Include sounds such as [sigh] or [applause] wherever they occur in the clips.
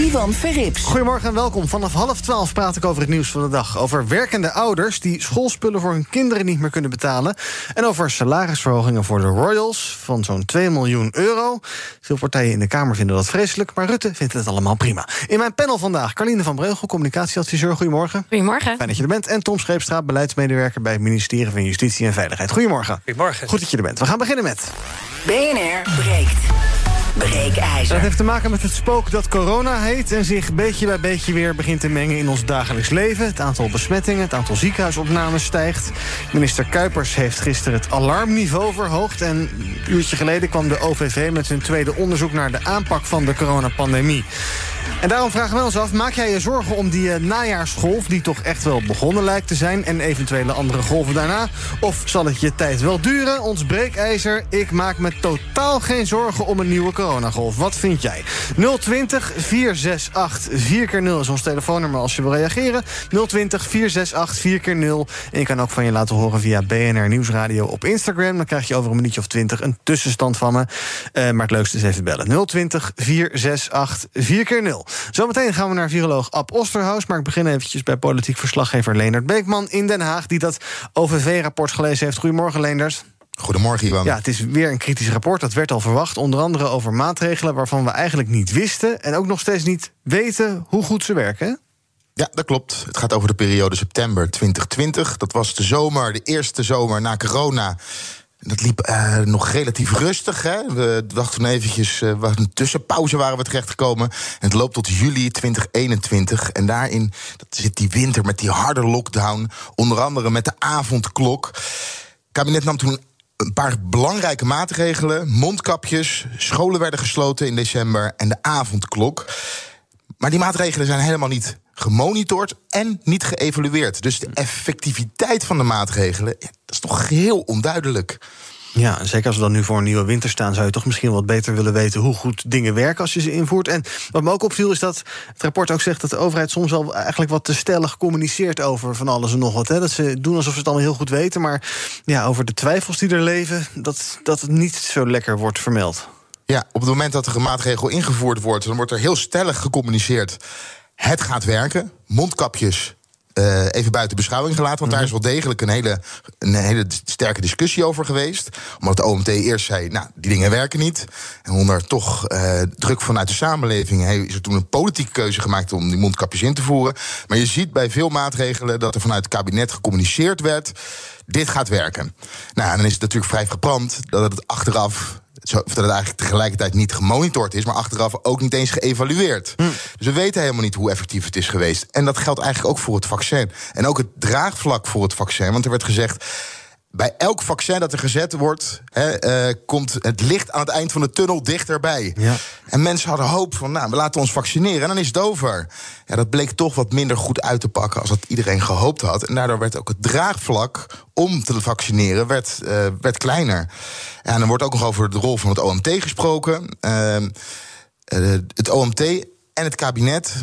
Ivan Verrips. Goedemorgen en welkom. Vanaf half twaalf praat ik over het nieuws van de dag. Over werkende ouders die schoolspullen voor hun kinderen niet meer kunnen betalen. En over salarisverhogingen voor de Royals van zo'n 2 miljoen euro. Veel partijen in de Kamer vinden dat vreselijk, maar Rutte vindt het allemaal prima. In mijn panel vandaag Carline van Breugel, communicatieadviseur. Goedemorgen. Goedemorgen. Fijn dat je er bent. En Tom Scheepstra, beleidsmedewerker bij het ministerie van Justitie en Veiligheid. Goedemorgen. Goedemorgen. Goed dat je er bent. We gaan beginnen met... BNR breekt. Breekijzer. Dat heeft te maken met het spook dat corona heet... en zich beetje bij beetje weer begint te mengen in ons dagelijks leven. Het aantal besmettingen, het aantal ziekenhuisopnames stijgt. Minister Kuipers heeft gisteren het alarmniveau verhoogd... en een uurtje geleden kwam de OVV met hun tweede onderzoek... naar de aanpak van de coronapandemie. En daarom vragen we ons af, maak jij je zorgen om die uh, najaarsgolf... die toch echt wel begonnen lijkt te zijn... en eventuele andere golven daarna? Of zal het je tijd wel duren? Ons breekijzer, ik maak me totaal geen zorgen om een nieuwe coronagolf. Wat vind jij? 020 468 4x0 is ons telefoonnummer als je wil reageren. 020 468 4x0. En je kan ook van je laten horen via BNR Nieuwsradio op Instagram. Dan krijg je over een minuutje of 20 een tussenstand van me. Uh, maar het leukste is even bellen. 020 468 4x0. Zometeen gaan we naar viroloog Ab Osterhaus. Maar ik begin eventjes bij politiek verslaggever Leendert Beekman in Den Haag... die dat OVV-rapport gelezen heeft. Goedemorgen, Leendert. Goedemorgen, Iwan. Ja, het is weer een kritisch rapport. Dat werd al verwacht. Onder andere over maatregelen waarvan we eigenlijk niet wisten... en ook nog steeds niet weten hoe goed ze werken. Ja, dat klopt. Het gaat over de periode september 2020. Dat was de zomer, de eerste zomer na corona. Dat liep uh, nog relatief rustig. Hè? We dachten eventjes, uh, een tussenpauze waren we terechtgekomen. En het loopt tot juli 2021. En daarin dat zit die winter met die harde lockdown. Onder andere met de avondklok. Het kabinet nam toen een paar belangrijke maatregelen. Mondkapjes, scholen werden gesloten in december en de avondklok. Maar die maatregelen zijn helemaal niet gemonitord en niet geëvalueerd. Dus de effectiviteit van de maatregelen, ja, dat is toch heel onduidelijk. Ja, zeker als we dan nu voor een nieuwe winter staan... zou je toch misschien wat beter willen weten hoe goed dingen werken als je ze invoert. En wat me ook opviel is dat het rapport ook zegt... dat de overheid soms wel eigenlijk wat te stellig communiceert over van alles en nog wat. Hè? Dat ze doen alsof ze het allemaal heel goed weten... maar ja, over de twijfels die er leven, dat, dat het niet zo lekker wordt vermeld. Ja, op het moment dat er een maatregel ingevoerd wordt... dan wordt er heel stellig gecommuniceerd... Het gaat werken. Mondkapjes uh, even buiten beschouwing gelaten. Want daar is wel degelijk een hele, een hele sterke discussie over geweest. Omdat de OMT eerst zei, nou, die dingen werken niet. En onder toch uh, druk vanuit de samenleving is er toen een politieke keuze gemaakt om die mondkapjes in te voeren. Maar je ziet bij veel maatregelen dat er vanuit het kabinet gecommuniceerd werd. Dit gaat werken. Nou, en dan is het natuurlijk vrij gebrand dat het achteraf dat het eigenlijk tegelijkertijd niet gemonitord is, maar achteraf ook niet eens geëvalueerd. Hm. Dus we weten helemaal niet hoe effectief het is geweest. En dat geldt eigenlijk ook voor het vaccin. En ook het draagvlak voor het vaccin. Want er werd gezegd bij elk vaccin dat er gezet wordt, uh, komt het licht aan het eind van de tunnel dichterbij. Ja. En mensen hadden hoop van, nou, we laten ons vaccineren en dan is het over. Ja, dat bleek toch wat minder goed uit te pakken als dat iedereen gehoopt had. En daardoor werd ook het draagvlak om te vaccineren werd, uh, werd kleiner. En er wordt ook nog over de rol van het OMT gesproken. Ehm, het OMT en het kabinet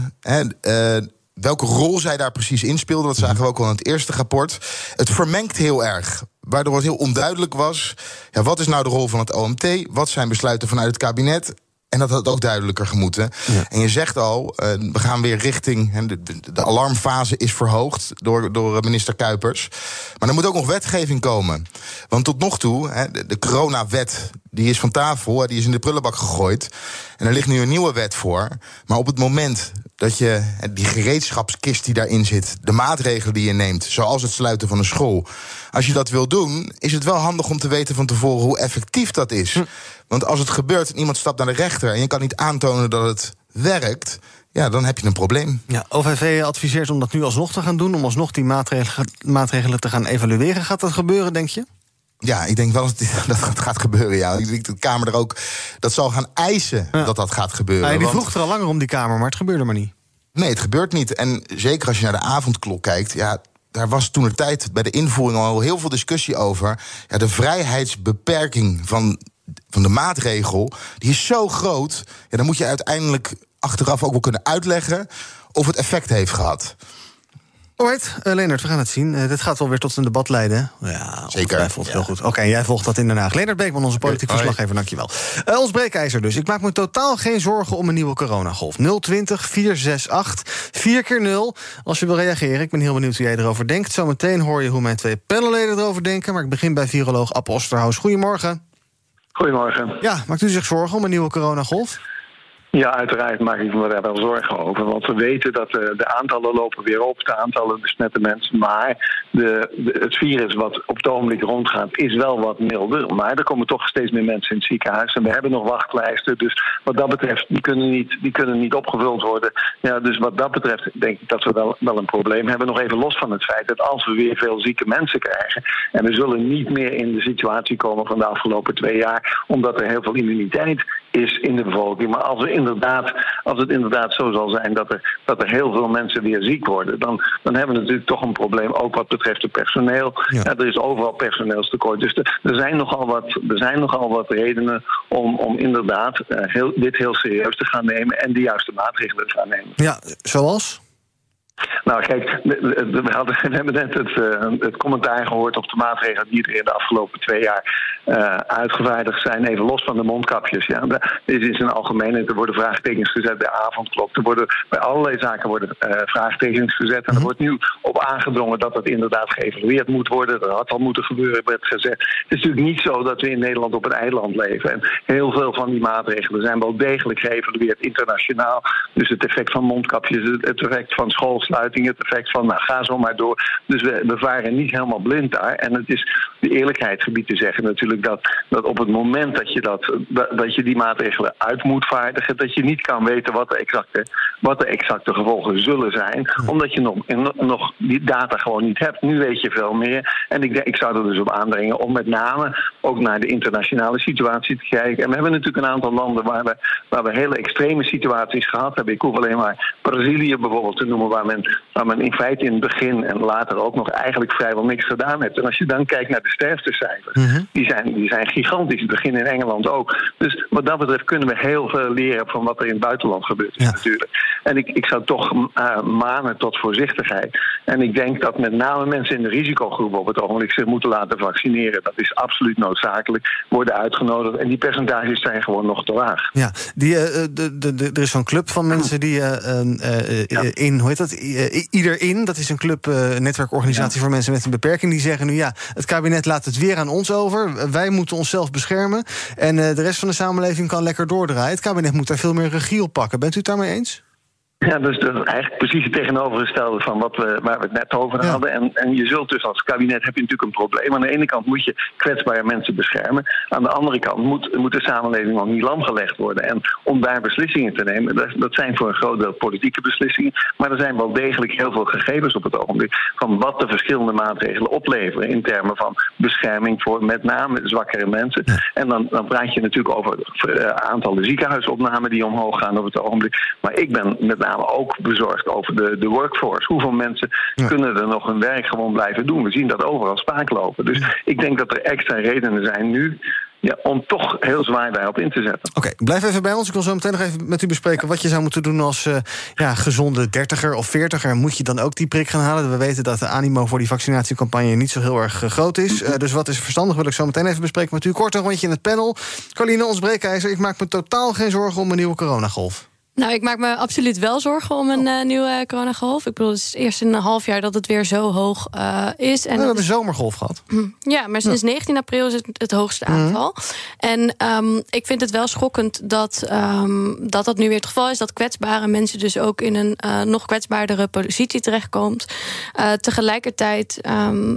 welke rol zij daar precies in speelden. Dat zagen we ook al in het eerste rapport. Het vermengt heel erg. Waardoor het heel onduidelijk was. Ja, wat is nou de rol van het OMT? Wat zijn besluiten vanuit het kabinet? En dat had ook duidelijker gemoeten. Ja. En je zegt al, uh, we gaan weer richting. De, de, alarmfase is verhoogd door, door minister Kuipers. Maar er moet ook nog wetgeving komen. Want tot nog toe, hè, de, de coronawet, die is van tafel, die is in de prullenbak gegooid. En er ligt nu een nieuwe wet voor. Maar op het moment dat je die gereedschapskist die daarin zit, de maatregelen die je neemt, zoals het sluiten van een school. Als je dat wil doen, is het wel handig om te weten van tevoren hoe effectief dat is. Hm. Want als het gebeurt en iemand stapt naar de rechter en je kan niet aantonen dat het werkt. Ja, dan heb je een probleem. Ja, OVV adviseert om dat nu alsnog te gaan doen, om alsnog die maatregelen, maatregelen te gaan evalueren. Gaat dat gebeuren, denk je? Ja, ik denk wel dat [laughs] dat gaat- gaat gebeuren. Ja. Ik denk dat de Kamer er ook dat zal gaan eisen Ja. dat dat gaat gebeuren. Ah, die Want- vroeg er al langer om die Kamer, maar het gebeurde maar niet. Nee, het gebeurt niet. En zeker als je naar de avondklok kijkt, ja, daar was toen de tijd bij de invoering al heel veel discussie over. Ja, de vrijheidsbeperking van, van de maatregel, die is zo groot. Ja, dan moet je uiteindelijk achteraf ook wel kunnen uitleggen of het effect heeft gehad. Alright, uh, Leonard, we gaan het zien. Uh, dit gaat wel weer tot een debat leiden. Ja, Zeker. Heel Ja. goed. Oké, jij volgt dat in Den Haag. Leonard Beekman, onze politiek Hoi. verslaggever, dankjewel. Uh, ons breekijzer dus. Ik maak me totaal geen zorgen om een nieuwe coronagolf. 020 468 4 keer 0 Als je wil reageren, ik ben heel benieuwd hoe jij erover denkt. Zometeen hoor je hoe mijn twee panelleden erover denken. Maar ik begin bij viroloog App Osterhaus. Goedemorgen. Goedemorgen. Ja, maakt u zich zorgen om een nieuwe coronagolf? Ja, uiteraard maak ik me daar wel zorgen over. Want we weten dat eh, de aantallen lopen weer op, de aantallen besmette mensen. Maar de, de- het virus wat op het ogenblik rondgaat is wel wat milder. Maar er komen toch steeds meer mensen in het ziekenhuis. En we hebben nog wachtlijsten. Dus wat dat betreft, die kunnen niet, die kunnen niet opgevuld worden. Ja, dus wat dat betreft denk ik dat we wel, wel een probleem hebben. Nog even los van het feit dat als we weer veel zieke mensen krijgen... en we zullen niet meer in de situatie komen van de afgelopen twee jaar... omdat er heel veel immuniteit is in de bevolking. Maar als, we inderdaad, als het inderdaad zo zal zijn dat er, dat er heel veel mensen weer ziek worden, dan, dan hebben we natuurlijk toch een probleem, ook wat betreft het personeel. Ja. Ja, er is overal personeelstekort. Dus er, er, zijn nogal wat, er zijn nogal wat redenen om, om inderdaad eh, heel, dit heel serieus te gaan nemen en de juiste maatregelen te gaan nemen. Ja, zoals? Nou, kijk, we, hadden, [laughs] we hebben net het, eh, het commentaar gehoord op de maatregelen die er in de afgelopen twee jaar uitgevaardigd zijn. Even los van de mondkapjes. Ja. Dit is in algemeenheid. Er worden vraagtekens gezet bij avondklok. Er worden, bij allerlei zaken worden eh, vraagtekens gezet. En er wordt nu op aangedrongen dat dat inderdaad geëvalueerd moet worden. Dat had al moeten gebeuren, werd gezegd. Het is natuurlijk niet zo dat we in Nederland op een eiland leven. En heel veel van die maatregelen zijn wel degelijk geëvalueerd internationaal. Dus het effect van mondkapjes, het het effect van schoolsluiting, het effect van nou, ga zo maar door. Dus we, we varen niet helemaal blind daar. En het is de eerlijkheid gebied te zeggen natuurlijk dat, dat op het moment dat je, dat, dat, je die maatregelen uit moet vaardigen, dat je niet kan weten wat de exacte, wat de exacte gevolgen zullen zijn. Omdat je nog, nog die data gewoon niet hebt. Nu weet je veel meer. En ik, ik zou er dus op aandringen om met name ook naar de internationale situatie te kijken. En we hebben natuurlijk een aantal landen waar we, waar we hele extreme situaties gehad hebben. Ik hoef alleen maar Brazilië bijvoorbeeld te noemen, waar men, waar men in feite in het begin en later ook nog eigenlijk vrijwel niks gedaan heeft. En als je dan kijkt naar de sterftecijfers, die, zijn, die zijn gigantisch. Het begin in Engeland ook. Dus wat dat betreft kunnen we heel veel leren van wat er in het buitenland gebeurt Ja. natuurlijk. En ik, ik zou toch eh, manen tot voorzichtigheid. En ik denk dat met name mensen in de risicogroep op het ogenblik zich moeten laten vaccineren. Dat is absoluut noodzakelijk. Worden uitgenodigd. En die percentages zijn gewoon nog te laag. Ja, die, eh, eh, de, de, de, er is zo'n club van mensen die Ja. in, hoe heet dat? Ieder in, dat is een club, een netwerkorganisatie voor mensen met een beperking. Die zeggen nu ja, het kabinet laat het weer aan ons over. Wij moeten onszelf beschermen. En eh, de rest van de samenleving kan lekker doordraaien. Het kabinet moet daar veel meer regie op pakken. Bent u het daarmee eens? Ja, dus dat is eigenlijk precies het tegenovergestelde van wat we, waar we het net over Ja. hadden. En, en je zult dus als kabinet heb je natuurlijk een probleem. Aan de ene kant moet je kwetsbare mensen beschermen. Aan de andere kant moet, moet de samenleving ook niet lam gelegd worden. En om daar beslissingen te nemen, dat, dat zijn voor een groot deel politieke beslissingen. Maar er zijn wel degelijk heel veel gegevens op het ogenblik van wat de verschillende maatregelen opleveren in termen van bescherming voor met name zwakkere mensen. En dan, dan praat je natuurlijk over het eh, aantal ziekenhuisopnamen die omhoog gaan op het ogenblik. Maar ik ben met name ook bezorgd over de, de workforce. Hoeveel mensen Ja. kunnen er nog hun werk gewoon blijven doen? We zien dat overal spaak lopen. Dus ik denk dat er extra redenen zijn nu ja, om toch heel zwaar daarop in te zetten. Oké, blijf even bij ons. Ik wil zo meteen nog even met u bespreken wat je zou moeten doen als eh, ja, gezonde dertiger of veertiger. Moet je dan ook die prik gaan halen? We weten dat de animo voor die vaccinatiecampagne niet zo heel erg eh, groot is. Eh, dus wat is verstandig, wil ik zo meteen even bespreken met u. Kort een rondje in het panel. Carline, ons breekijzer. Ik maak me totaal geen zorgen om een nieuwe coronagolf. Nou, ik maak me absoluut wel zorgen om een eh, nieuwe coronagolf. Ik bedoel, het is eerst een half jaar dat het weer zo hoog eh, is. En we hebben een zomergolf gehad. ja, maar sinds 19 april is het het hoogste aantal. En ehm, ik vind het wel schokkend dat, ehm, dat dat nu weer het geval is. Dat kwetsbare mensen dus ook in een eh, nog kwetsbaardere positie terechtkomt. Eh, tegelijkertijd. ehm,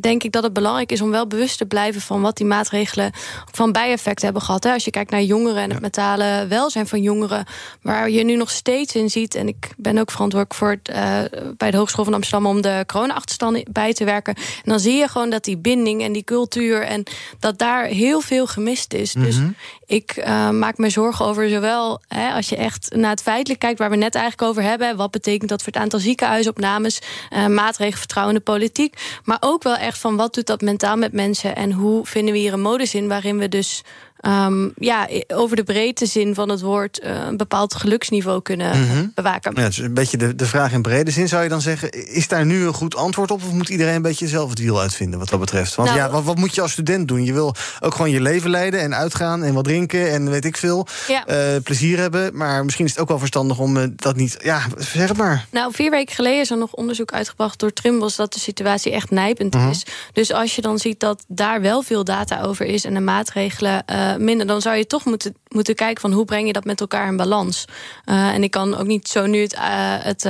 denk ik dat het belangrijk is om wel bewust te blijven van wat die maatregelen van bijeffecten hebben gehad. Hè. Als je kijkt naar jongeren en het mentale welzijn van jongeren, waar je nu nog steeds in ziet. En ik ben ook verantwoordelijk voor het, uh, bij de Hogeschool van Amsterdam om de corona-achterstand bij te werken. En dan zie je gewoon dat die binding en die cultuur en dat daar heel veel gemist is. Dus Mhm. Ik uh, maak me zorgen over zowel hè, als je echt naar het feitelijk kijkt, waar we net eigenlijk over hebben. Wat betekent dat voor het aantal ziekenhuisopnames, uh, maatregelen, vertrouwen de politiek. Maar ook wel echt van wat doet dat mentaal met mensen en hoe vinden we hier een modus in waarin we dus um, ja, over de breedte zin van het woord uh, een bepaald geluksniveau kunnen Mhm. bewaken. Ja, het is een beetje de, de vraag in brede zin. Zou je dan zeggen, is daar nu een goed antwoord op... of moet iedereen een beetje zelf het wiel uitvinden wat dat betreft? Want Nou, ja, wat, wat moet je als student doen? Je wil ook gewoon je leven leiden en uitgaan en wat drinken en weet ik veel. Ja. eh, plezier hebben, maar misschien is het ook wel verstandig om eh, dat niet... Ja, zeg het maar. Nou, vier weken geleden is er nog onderzoek uitgebracht door Trimbos dat de situatie echt nijpend Mhm. is. Dus als je dan ziet dat daar wel veel data over is en de maatregelen minder, dan zou je toch moeten, moeten kijken van hoe breng je dat met elkaar in balans. Uh, en ik kan ook niet zo nu het, uh, het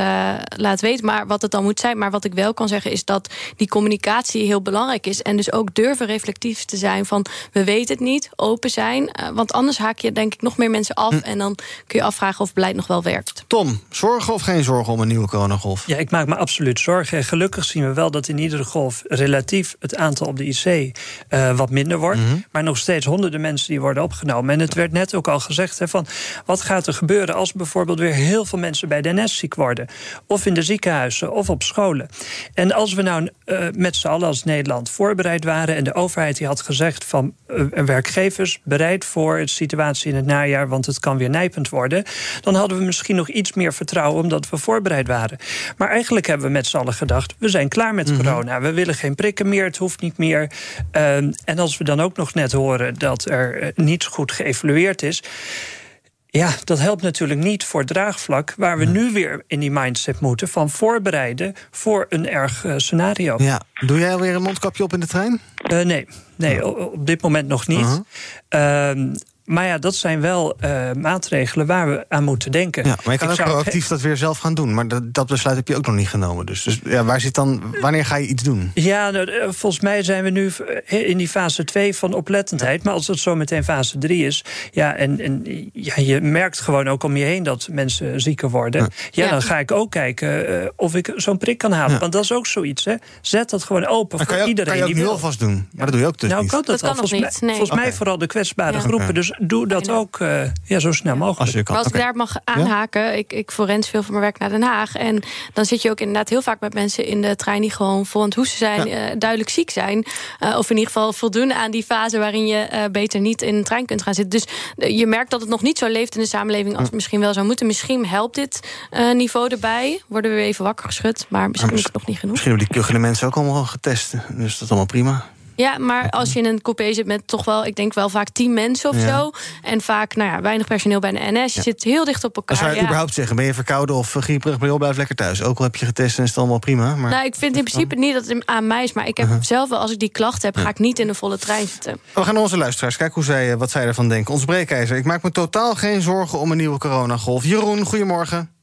laten weten, maar wat het dan moet zijn. Maar wat ik wel kan zeggen is dat die communicatie heel belangrijk is. En dus ook durven reflectief te zijn van we weten het niet, open zijn. want anders haak je denk ik nog meer mensen af. Hm. En dan kun je afvragen of beleid nog wel werkt. Tom, zorgen of geen zorgen om een nieuwe coronagolf? Ja, ik maak me absoluut zorgen. En gelukkig zien we wel dat in iedere golf relatief het aantal op de IC uh, wat minder wordt. Mm -hmm. Maar nog steeds honderden mensen die worden opgenomen. En het werd net ook al gezegd: hè, van wat gaat er gebeuren als bijvoorbeeld weer heel veel mensen bij de NS ziek worden? Of in de ziekenhuizen of op scholen. En als we nou uh, met z'n allen als Nederland voorbereid waren en de overheid die had gezegd van uh, werkgevers bereid voor de situatie in het najaar, want het kan weer nijpend worden, dan hadden we misschien nog iets meer vertrouwen omdat we voorbereid waren. Maar eigenlijk hebben we met z'n allen gedacht: we zijn klaar met Mhm. corona. We willen geen prikken meer, het hoeft niet meer. Uh, en als we dan ook nog net horen dat er uh, niet goed geëvalueerd is. Ja, dat helpt natuurlijk niet voor draagvlak, waar we nu weer in die mindset moeten van voorbereiden voor een erg uh, scenario. Ja. Doe jij alweer een mondkapje op in de trein? Uh, nee, nee op dit moment nog niet. Uh -huh. Maar ja, dat zijn wel uh, maatregelen waar we aan moeten denken. Ja, maar je kan ik ook proactief dat weer zelf gaan doen. Maar dat, dat, besluit heb je ook nog niet genomen. Dus, dus ja, waar zit dan, wanneer ga je iets doen? Ja, nou, volgens mij zijn we nu in die fase 2 van oplettendheid. Maar als het zo meteen fase 3 is... Ja, en, en ja, je merkt gewoon ook om je heen dat mensen zieker worden. Ja, ja dan ga ik ook kijken uh, of ik zo'n prik kan halen. Ja. Want dat is ook zoiets, hè. Zet dat gewoon open voor je ook, iedereen kan je ook die nu wil. alvast doen. Maar dat doe je ook dus nou, niet. Kan dat, dat kan volgens niet, nee. Volgens mij vooral de kwetsbare Ja. groepen. Dus doe dat ook uh, ja, zo snel mogelijk. Als je kan. Maar als ik okay. daar mag aanhaken, ik, ik forens veel van mijn werk naar Den Haag. En dan zit je ook inderdaad heel vaak met mensen in de trein die gewoon vol aan het hoesten zijn, ja. uh, duidelijk ziek zijn. Uh, of in ieder geval voldoen aan die fase waarin je uh, beter niet in een trein kunt gaan zitten. Dus je merkt dat het nog niet zo leeft in de samenleving als het misschien wel zou moeten. Misschien helpt dit uh, niveau erbij. Worden we weer even wakker geschud, maar misschien is het nog niet genoeg. Misschien hebben die kuchele mensen ook allemaal getest. Dus dat is allemaal prima. Ja, maar als je in een coupé zit met toch wel, ik denk wel vaak tien mensen of ja. zo. En vaak, nou ja, weinig personeel bij de NS. Je ja. zit heel dicht op elkaar. Zou je ja. überhaupt zeggen, ben je verkouden of grieperig, maar blijf lekker thuis. Ook al heb je getest en is het allemaal prima. Maar... Nou, ik vind in principe niet dat het aan mij is. Maar ik heb uh -huh. zelf wel, als ik die klachten heb, ga ik niet in een volle trein zitten. We gaan naar onze luisteraars. Kijk hoe zij, wat zij ervan denken. Ons breekijzer. Ik maak me totaal geen zorgen om een nieuwe coronagolf. Jeroen, goedemorgen.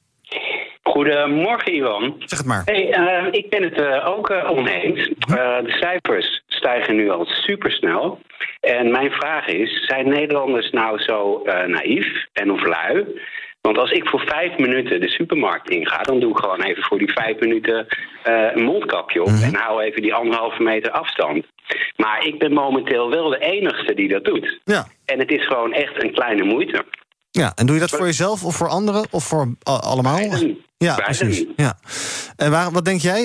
Goedemorgen, Ivan. Zeg het maar. Hey, uh, ik ben het uh, ook uh, oneens. de cijfers stijgen nu al supersnel. En mijn vraag is, zijn Nederlanders nou zo naïef en of lui? Want als ik voor vijf minuten de supermarkt inga... dan doe ik gewoon even voor die vijf minuten een mondkapje op... Mm -hmm. en hou even die anderhalve meter afstand. Maar ik ben momenteel wel de enigste die dat doet. Ja. En het is gewoon echt een kleine moeite. Ja, en doe je dat voor jezelf of voor anderen of voor allemaal? Beiden. Ja, precies. Ja. En waar, wat denk jij?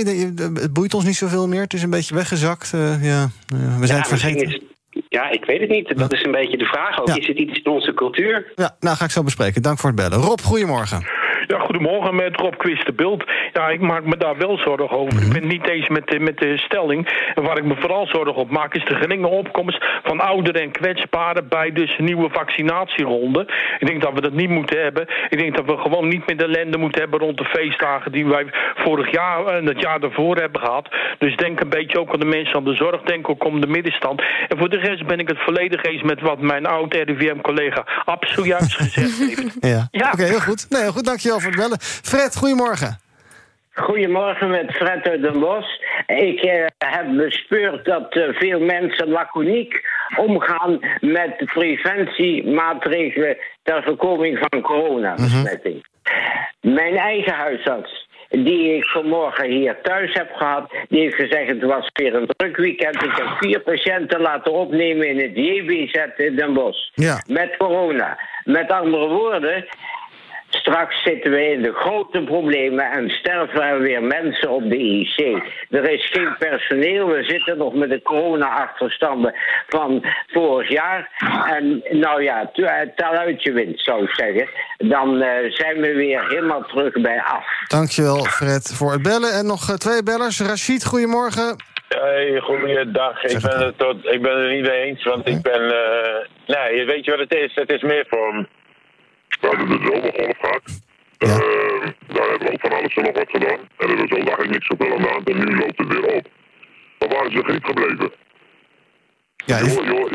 Het boeit ons niet zoveel meer. Het is een beetje weggezakt. Uh, ja, we zijn ja, het vergeten. Is, ja, ik weet het niet. Dat is een beetje de vraag ook. Ja. Is het iets in onze cultuur? Ja, nou ga ik zo bespreken. Dank voor het bellen. Rob, goedemorgen. Ja, goedemorgen met Rob Quist de Beeld. Ja, ik maak me daar wel zorgen over. Mm -hmm. Ik ben het niet eens met de, met de stelling. En waar ik me vooral zorgen op maak is de geringe opkomst van ouderen en kwetsbaren bij dus nieuwe vaccinatieronde. Ik denk dat we dat niet moeten hebben. Ik denk dat we gewoon niet meer de ellende moeten hebben rond de feestdagen die wij vorig jaar en het jaar daarvoor hebben gehad. Dus denk een beetje ook aan de mensen aan de zorg. Denk ook om de middenstand. En voor de rest ben ik het volledig eens met wat mijn oud RIVM-collega Ab zojuist gezegd heeft. [laughs] Ja, ja. oké, okay, heel goed. Nee, heel goed, dankjewel voor het bellen. Fred, goedemorgen. Goedemorgen met Fred uit Den Bosch. Ik eh, heb bespeurd dat eh, veel mensen laconiek omgaan met preventiemaatregelen ter voorkoming van coronabesmetting. Mijn eigen huisarts, die ik vanmorgen hier thuis heb gehad, die heeft gezegd: het was weer een druk weekend. Ik heb vier patiënten laten opnemen in het JBZ in Den Bosch. Ja. Met corona. Met andere woorden. Straks zitten we in de grote problemen en sterven er weer mensen op de IC. Er is geen personeel, we zitten nog met de corona-achterstanden van vorig jaar. En nou ja, tel uit je wind zou ik zeggen. Dan eh, zijn we weer helemaal terug bij af. Dankjewel, Fred, voor het bellen. En nog eh, twee bellers. Rashid, goedemorgen. Hey, goeiedag. Ik ben, het tot, ik ben het er niet mee eens, want ik ben... eh, nee, weet je wat het is? Het is meer voor... Nou, de zomergolf gaat. Ehm, daar hebben we ook van alles en nog wat gedaan. En er was ook eigenlijk niks zoveel aan de hand en nu loopt het weer op. Maar waar is de griep gebleven? Ja, joh, joh,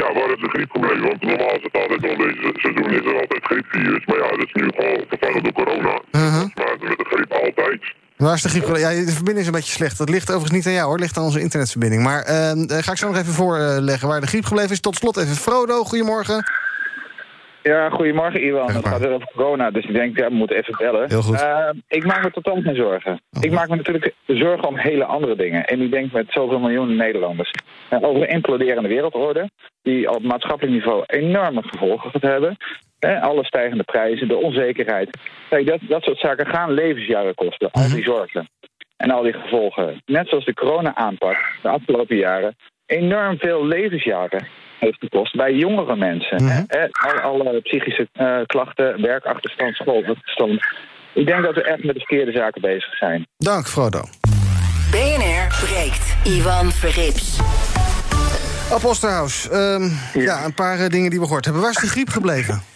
ja, waar is de griep gebleven? Want normaal is het altijd rond deze seizoen is er altijd griepvirus. Maar ja, dat is nu gewoon vervangen door corona. Uh-huh. Maar met de griep altijd. Waar is de griep? Ja, de verbinding is een beetje slecht. Dat ligt overigens niet aan jou hoor, ligt aan onze internetverbinding. Maar eh, eh, ga ik zo nog even voorleggen waar de griep gebleven is. Tot slot even Frodo, goedemorgen. Ja, goedemorgen Iwan. Het gaat weer over corona, dus ik denk, ja, we moeten even bellen. Heel goed. Eh, ik maak me totaal geen zorgen. Ik maak me natuurlijk zorgen om hele andere dingen. En ik denk met zoveel miljoenen Nederlanders. Eh, over een imploderende wereldorde, die op maatschappelijk niveau enorme gevolgen gaat hebben. Alle stijgende prijzen, de onzekerheid. Kijk, dat, dat soort zaken gaan levensjaren kosten, al die zorgen. En al die gevolgen. Net zoals de corona-aanpak de afgelopen jaren enorm veel levensjaren heeft gekost bij jongere mensen. Al, alle psychische eh, klachten, werkachterstand, schoolachterstand. Ik denk dat we echt met de verkeerde zaken bezig zijn. Dank, Frodo. BNR breekt. Ivan Verrips. Apostelhaus, ehm, ja. een paar eh, dingen die we gehoord hebben. Waar is de griep gebleven?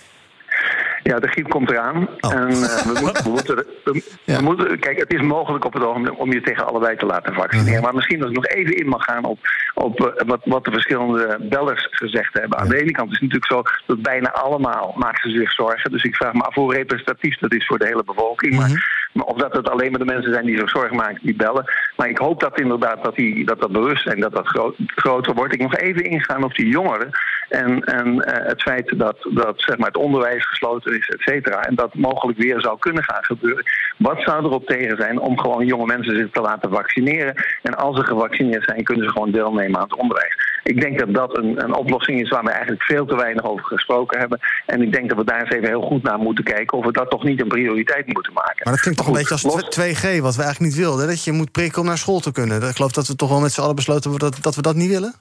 Ja, de griep komt eraan. En eh, we, moeten, we, moeten, we, we moeten... Kijk, het is mogelijk op het ogenblik om je tegen allebei te laten vaccineren. Maar misschien als ik nog even in mag gaan op, op eh, wat, wat de verschillende bellers gezegd hebben. Aan de ene kant is het natuurlijk zo dat bijna allemaal maken ze zich zorgen. Dus ik vraag me af hoe representatief dat is voor de hele bevolking. Maar, maar of dat het alleen maar de mensen zijn die zich zorgen maken die bellen. Maar ik hoop dat inderdaad dat die, dat, dat bewustzijn dat dat groot, groter wordt. Ik nog even ingaan op die jongeren. En, en eh, het feit dat, dat zeg maar, het onderwijs gesloten is, et cetera. En dat mogelijk weer zou kunnen gaan gebeuren. Wat zou erop tegen zijn om gewoon jonge mensen zich te laten vaccineren? En als ze gevaccineerd zijn, kunnen ze gewoon deelnemen aan het onderwijs. Ik denk dat dat een, een oplossing is waar we eigenlijk veel te weinig over gesproken hebben. En ik denk dat we daar eens even heel goed naar moeten kijken of we dat toch niet een prioriteit moeten maken. Maar dat klinkt toch een beetje als Los- 2G, wat we eigenlijk niet wilden. Dat je moet prikken om naar school te kunnen. Ik geloof dat we toch wel met z'n allen besloten hebben dat, dat we dat niet willen.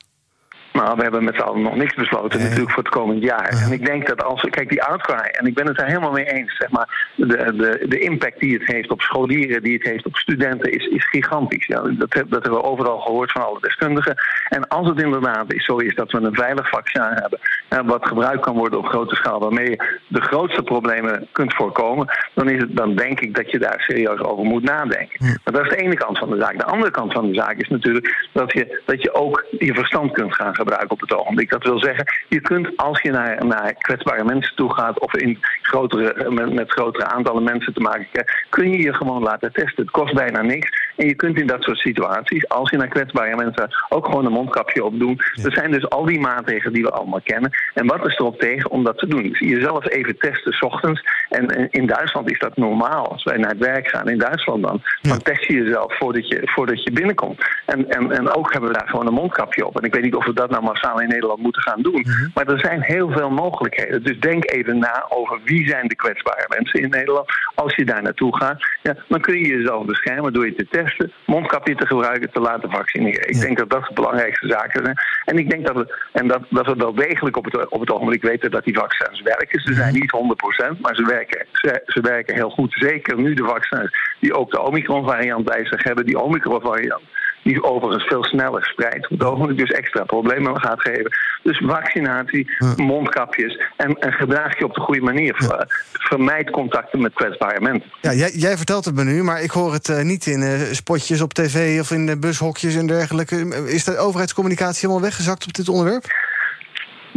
Nou, we hebben met z'n allen nog niks besloten natuurlijk voor het komend jaar. En ik denk dat als... Kijk, die outcry, en ik ben het daar helemaal mee eens, zeg maar... De, de, de impact die het heeft op scholieren, die het heeft op studenten, is, is gigantisch. Ja, dat, dat hebben we overal gehoord van alle deskundigen. En als het inderdaad is, zo is dat we een veilig vaccin hebben... wat gebruikt kan worden op grote schaal... waarmee je de grootste problemen kunt voorkomen... dan, is het, dan denk ik dat je daar serieus over moet nadenken. Maar dat is de ene kant van de zaak. De andere kant van de zaak is natuurlijk dat je, dat je ook je verstand kunt gaan gebruiken op het ogenblik. Dat wil zeggen, je kunt als je naar, naar kwetsbare mensen toe gaat of in grotere, met, met grotere aantallen mensen te maken krijgt, kun je je gewoon laten testen. Het kost bijna niks. En je kunt in dat soort situaties, als je naar kwetsbare mensen ook gewoon een mondkapje opdoen. Er zijn dus al die maatregelen die we allemaal kennen. En wat is erop tegen om dat te doen? Dus jezelf even testen s ochtends. En, en in Duitsland is dat normaal. Als wij naar het werk gaan in Duitsland dan, dan test je jezelf voordat je, voordat je binnenkomt. En, en, en ook hebben we daar gewoon een mondkapje op. En ik weet niet of we dat nou massaal in Nederland moeten gaan doen. Maar er zijn heel veel mogelijkheden. Dus denk even na over wie zijn de kwetsbare mensen in Nederland. Als je daar naartoe gaat, ja, dan kun je jezelf beschermen door je te testen, mondkapje te gebruiken, te laten vaccineren. Ik denk dat dat de belangrijkste zaken zijn. En ik denk dat we, en dat, dat we wel degelijk op het, op het ogenblik weten dat die vaccins werken. Ze zijn niet 100%, maar ze werken, ze, ze werken heel goed. Zeker nu de vaccins die ook de Omicron-variant bij zich hebben, die Omicron-variant die overigens veel sneller spreidt. Op het ogenblik dus extra problemen gaat geven. Dus vaccinatie, mondkapjes en, en gedraag je op de goede manier. Ver- Vermijd contacten met kwetsbare mensen. Ja, jij, jij vertelt het me nu, maar ik hoor het eh, niet in eh, spotjes op tv of in de bushokjes en dergelijke. Is de overheidscommunicatie helemaal weggezakt op dit onderwerp?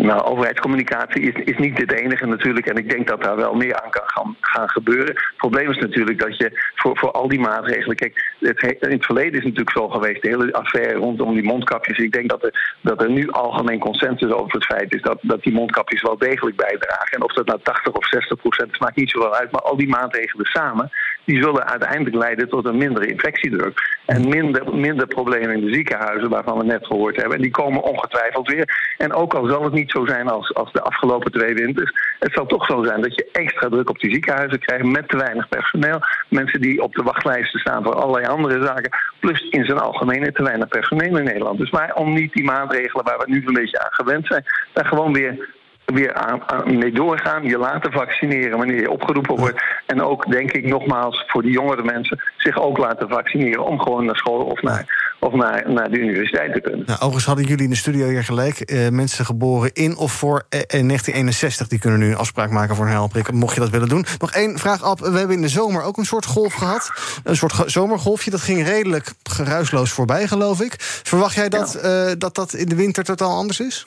Nou, overheidscommunicatie is, is niet het enige natuurlijk. En ik denk dat daar wel meer aan kan gaan, gaan gebeuren. Het probleem is natuurlijk dat je voor, voor al die maatregelen. Kijk, het, he- in het verleden is het natuurlijk zo geweest, de hele affaire rondom die mondkapjes. Ik denk dat er, dat er nu algemeen consensus over het feit is dat, dat die mondkapjes wel degelijk bijdragen. En of dat nou 80 of 60 procent maakt niet zoveel uit. Maar al die maatregelen samen, die zullen uiteindelijk leiden tot een mindere infectiedruk. En minder, minder problemen in de ziekenhuizen, waarvan we net gehoord hebben. En die komen ongetwijfeld weer. En ook al zal het niet zo zijn als, als de afgelopen twee winters, het zal toch zo zijn dat je extra druk op die ziekenhuizen krijgt met te weinig personeel. Mensen die op de wachtlijsten staan voor allerlei andere zaken. Plus in zijn algemeen te weinig personeel in Nederland. Dus maar om niet die maatregelen waar we nu een beetje aan gewend zijn, daar gewoon weer weer aan, aan mee doorgaan, je laten vaccineren wanneer je opgeroepen wordt. En ook, denk ik nogmaals, voor die jongere mensen zich ook laten vaccineren om gewoon naar school of naar, of naar, naar de universiteit te kunnen. Nou, overigens hadden jullie in de studio hier gelijk. Eh, mensen geboren in of voor eh, eh, 1961... die kunnen nu een afspraak maken voor een helprik. Mocht je dat willen doen. Nog één vraag, Ab. We hebben in de zomer ook een soort golf gehad. Een soort zomergolfje. Dat ging redelijk geruisloos voorbij, geloof ik. Verwacht jij dat, eh, dat dat in de winter totaal anders is?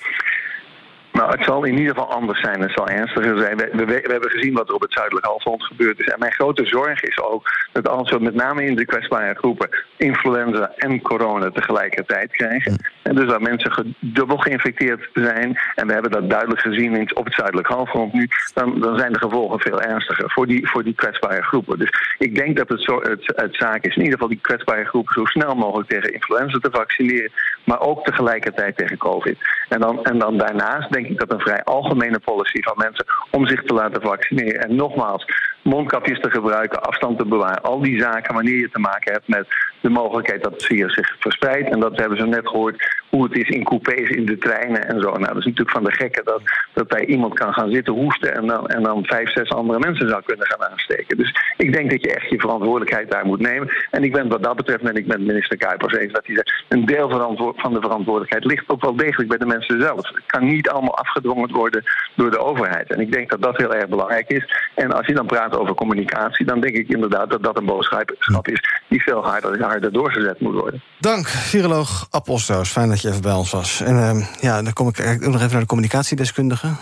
Nou, het zal in ieder geval anders zijn. Het zal ernstiger zijn. We, we, we hebben gezien wat er op het zuidelijk halfrond gebeurd is. En mijn grote zorg is ook dat als we met name in de kwetsbare groepen influenza en corona tegelijkertijd krijgen. En dus waar mensen dubbel geïnfecteerd zijn. En we hebben dat duidelijk gezien in, op het zuidelijk halfrond nu. Dan, dan zijn de gevolgen veel ernstiger voor die, voor die kwetsbare groepen. Dus ik denk dat het, zo, het, het zaak is in ieder geval die kwetsbare groepen zo snel mogelijk tegen influenza te vaccineren. Maar ook tegelijkertijd tegen COVID. En dan, en dan daarnaast denk ik dat een vrij algemene policy van mensen om zich te laten vaccineren. En nogmaals, mondkapjes te gebruiken, afstand te bewaren. Al die zaken wanneer je te maken hebt met de mogelijkheid dat het virus zich verspreidt. En dat hebben ze net gehoord hoe het is in coupés, in de treinen en zo. Nou, dat is natuurlijk van de gekken dat, dat bij iemand kan gaan zitten hoesten en dan, en dan vijf, zes andere mensen zou kunnen gaan aansteken. Dus ik denk dat je echt je verantwoordelijkheid daar moet nemen. En ik ben wat dat betreft, ben ik met minister Kuipers eens dat hij zegt, een deel van de verantwoordelijkheid ligt ook wel degelijk bij de mensen zelf. Het kan niet allemaal afgedwongen worden door de overheid. En ik denk dat dat heel erg belangrijk is. En als je dan praat over communicatie, dan denk ik inderdaad dat dat een boodschap is die veel harder, harder doorgezet moet worden. Dank, viroloog Ab Osterhaus. Fijn dat je even bij ons was. En ehm, ja, dan kom ik nog even naar de communicatiedeskundige. [laughs]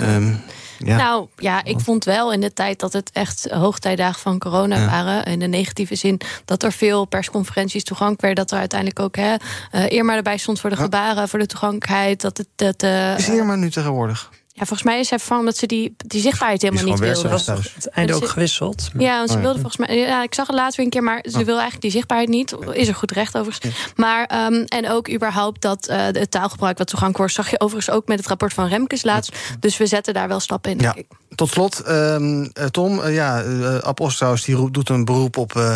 Ehm, ja. Nou ja, ik vond wel in de tijd dat het echt hoogtijdagen van corona Ja. waren. In de negatieve zin dat er veel persconferenties toegankelijk werden. Dat er uiteindelijk ook hè, eh, Irma erbij stond voor de gebaren, voor de toegankelijkheid. Dat het, dat, eh, is Irma nu tegenwoordig? Ja, volgens mij is hij vervangen omdat ze die, die zichtbaarheid helemaal niet wilde. was het einde ook gewisseld. Ja, want ze Oh wilde volgens mij. Ja, ik zag het later weer een keer, maar ze Oh. wil eigenlijk die zichtbaarheid niet. Is er goed recht overigens. Maar ehm, en ook überhaupt dat eh, het taalgebruik wat toegankelijk wordt, zag je overigens ook met het rapport van Remkes laatst. Dus we zetten daar wel stappen in. Ja. denk ik. Tot slot, ehm, eh, Tom, eh, ja, Ab Osterhaus die roept- doet een beroep op eh,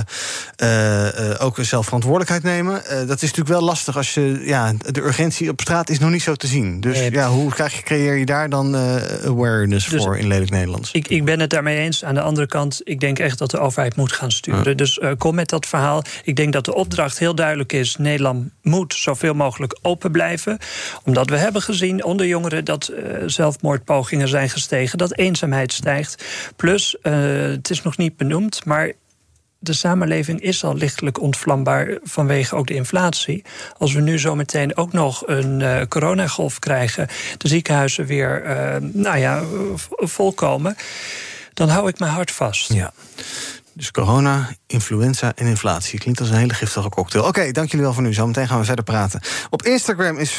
eh, eh, ook zelf verantwoordelijkheid nemen. Eh, dat is natuurlijk wel lastig als je, ja, de urgentie op straat is nog niet zo te zien. Dus Nee. ja, hoe krijg je, creëer je daar dan eh, awareness Dus- voor in lelijk Nederlands? Ik, ik ben het daarmee eens. Aan de andere kant, ik denk echt dat de overheid moet gaan sturen. Dus eh, kom met dat verhaal. Ik denk dat de opdracht heel duidelijk is: Nederland moet zoveel mogelijk open blijven. Omdat we hebben gezien onder jongeren dat eh, zelfmoordpogingen zijn gestegen, dat eenzaamheid stijgt. Plus, het is nog niet benoemd, maar de samenleving is al lichtelijk ontvlambaar vanwege ook de inflatie. Als we nu zometeen ook nog een eh, coronagolf krijgen, de ziekenhuizen weer eh, nou ja, volkomen, dan hou ik mijn hart vast. Ja. Dus corona, influenza en inflatie. Klinkt als een hele giftige cocktail. Oké, dank jullie wel voor nu. Zometeen gaan we verder praten. Op Instagram is 75%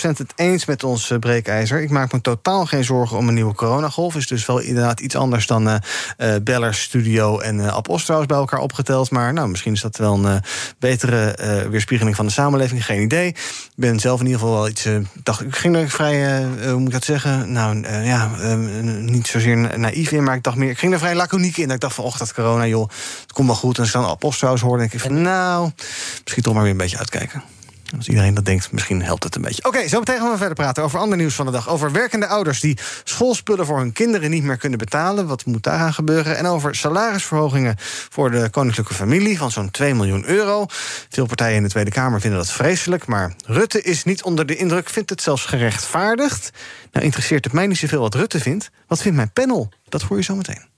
het eens met ons eh, breekijzer. Ik maak me totaal geen zorgen om een nieuwe coronagolf. Is dus wel inderdaad iets anders dan eh Bellers Studio en Osterhaus bij elkaar opgeteld. Maar nou, misschien is dat wel een betere weerspiegeling van de samenleving. Geen idee. Ik ben zelf in ieder geval wel iets... dacht, ik ging er vrij, hoe moet ik dat zeggen? Nou, ja, niet zozeer na- naïef in, maar ik dacht meer... Ik ging er vrij laconiek in. Dat ik dacht van, och, dat corona, joh, het komt wel goed. En als dan Aposthuis hoorde, denk ik van, nou, misschien toch maar weer een beetje uitkijken. Als iedereen dat denkt, misschien helpt het een beetje. Oké, zo meteen gaan we verder praten over ander nieuws van de dag. Over werkende ouders die schoolspullen voor hun kinderen niet meer kunnen betalen. Wat moet daaraan gebeuren? En over salarisverhogingen voor de koninklijke familie van zo'n 2 miljoen euro. Veel partijen in de Tweede Kamer vinden dat vreselijk. Maar Rutte is niet onder de indruk, vindt het zelfs gerechtvaardigd. Nou, interesseert het mij niet zoveel wat Rutte vindt. Wat vindt mijn panel? Dat hoor je zo meteen.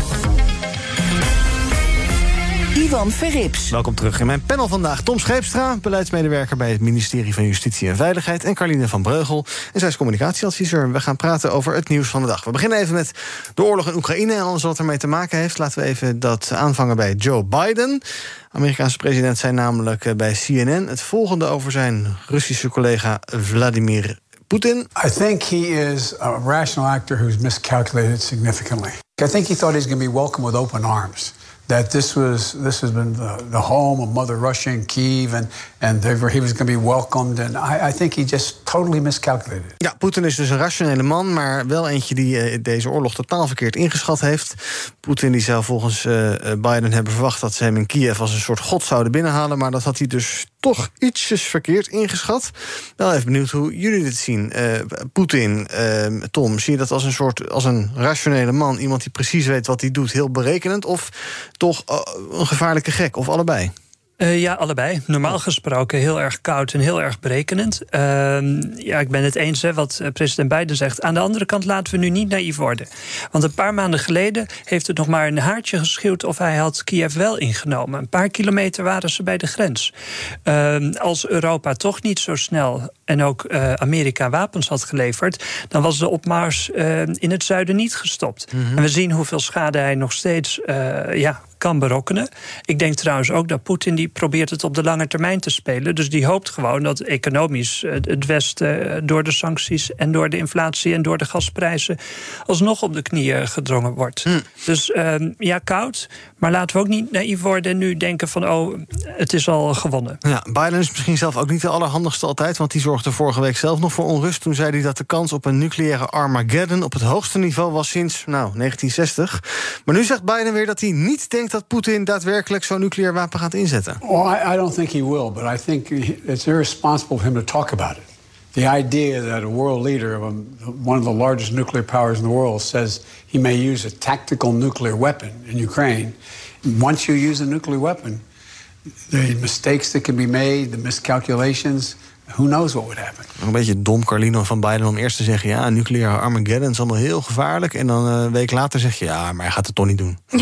Ivan Verrips. Welkom terug in mijn panel vandaag. Tom Scheepstra, beleidsmedewerker bij het ministerie van Justitie en Veiligheid. En Carline van Breugel, en zij is communicatieadviseur. We gaan praten over het nieuws van de dag. We beginnen even met de oorlog in Oekraïne en alles wat ermee te maken heeft. Laten we even dat aanvangen bij Joe Biden. Amerikaanse president zei namelijk eh, bij CNN het volgende over zijn Russische collega Vladimir Poetin. I think he is a rational actor who's miscalculated significantly. I think he thought he's going to be welcomed with open arms. That this was this has been the, home of Mother Russia in Kiev, and and were, he was going to be welcomed. And I, I think he just totally miscalculated. Ja, Poetin is dus een rationele man, maar wel eentje die eh, deze oorlog totaal verkeerd ingeschat heeft. Poetin die zou volgens eh, Biden hebben verwacht dat ze hem in Kiev als een soort god zouden binnenhalen, maar dat had hij dus toch ietsjes verkeerd ingeschat. Wel even benieuwd hoe jullie dit zien. Eh, Poetin, eh, Tom, zie je dat als een soort als een rationele man, iemand die precies weet wat hij doet, heel berekenend, of toch eh, een gevaarlijke gek, of allebei? Uh, ja, allebei. Normaal gesproken heel erg koud en heel erg berekenend. Uh, ja, ik ben het eens hè, wat president Biden zegt. Aan de andere kant laten we nu niet naïef worden. Want een paar maanden geleden heeft het nog maar een haartje geschuwd... of hij had Kiev wel ingenomen. Een paar kilometer waren ze bij de grens. Uh, als Europa toch niet zo snel en ook Amerika wapens had geleverd... dan was de opmars in het zuiden niet gestopt. Mhm. En we zien hoeveel schade hij nog steeds ja, kan berokkenen. Ik denk trouwens ook dat Poetin die probeert het op de lange termijn te spelen. Dus die hoopt gewoon dat economisch het Westen door de sancties en door de inflatie en door de gasprijzen alsnog op de knieën gedrongen wordt. Hm. Dus uh, ja, koud. Maar laten we ook niet naïef worden en nu denken van oh, het is al gewonnen. Ja, Biden is misschien zelf ook niet de allerhandigste altijd, want die zorgde vorige week zelf nog voor onrust. Toen zei hij dat de kans op een nucleaire Armageddon op het hoogste niveau was sinds nou, 1960. Maar nu zegt Biden weer dat hij niet denkt dat Poetin daadwerkelijk zo'n nucleair wapen gaat inzetten. Well, I, I don't think he will, but I think it's irresponsible for him to talk about it. The idea that a world leader of one of the largest nuclear powers in the world says he may use a tactical nuclear weapon in Ukraine. Once you use a nuclear weapon, the mistakes that can be made, the miscalculations, who knows what would happen. Een beetje dom, Carlino van Biden, om eerst te zeggen... ja, nucleaire Armageddon is allemaal heel gevaarlijk... en dan een week later zeg je, ja, maar hij gaat het toch niet doen. [laughs]